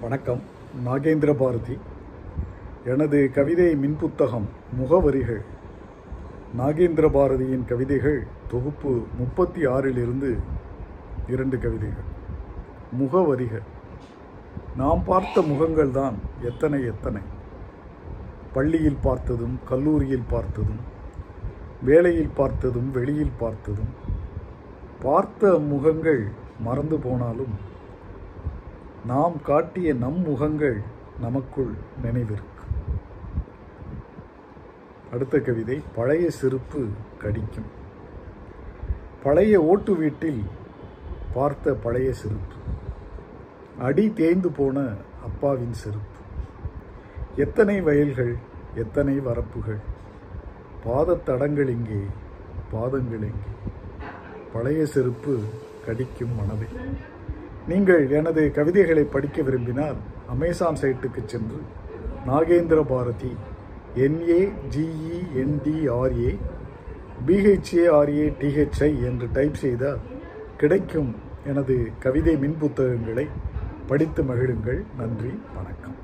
வணக்கம். நாகேந்திர பாரதி. எனது கவிதை மின்புத்தகம் முகவரிகள். நாகேந்திர பாரதியின் கவிதைகள் தொகுப்பு முப்பத்தி ஆறிலிருந்து இரண்டு கவிதைகள். முகவரிகள். நாம் பார்த்த முகங்கள்தான் எத்தனை எத்தனை. பள்ளியில் பார்த்ததும் கல்லூரியில் பார்த்ததும் வேலையில் பார்த்ததும் வெளியில் பார்த்ததும். பார்த்த முகங்கள் மறந்து போனாலும் நாம் காட்டிய நம் முகங்கள் நமக்குள் நினைவிருக்கு அடுத்த கவிதை பழைய செருப்பு கடிக்கும். பழைய ஓட்டு வீட்டில் பார்த்த பழைய செருப்பு. அடி தேய்ந்து போன அப்பாவின் செருப்பு. எத்தனை வயல்கள் எத்தனை வரப்புகள். பாதத்தடங்கள் இங்கே பாதங்கள் எங்கே. பழைய செருப்பு கடிக்கும் மனதை நீங்கள் எனது கவிதைகளை படிக்க விரும்பினால் அமேசான் சைட்டுக்கு சென்று Nagendra Bharathi NA GENDRA BHARA DHI என்று டைப் செய்தால் கிடைக்கும் எனது கவிதை மின் புத்தகங்களை படித்து மகிழுங்கள். நன்றி வணக்கம்.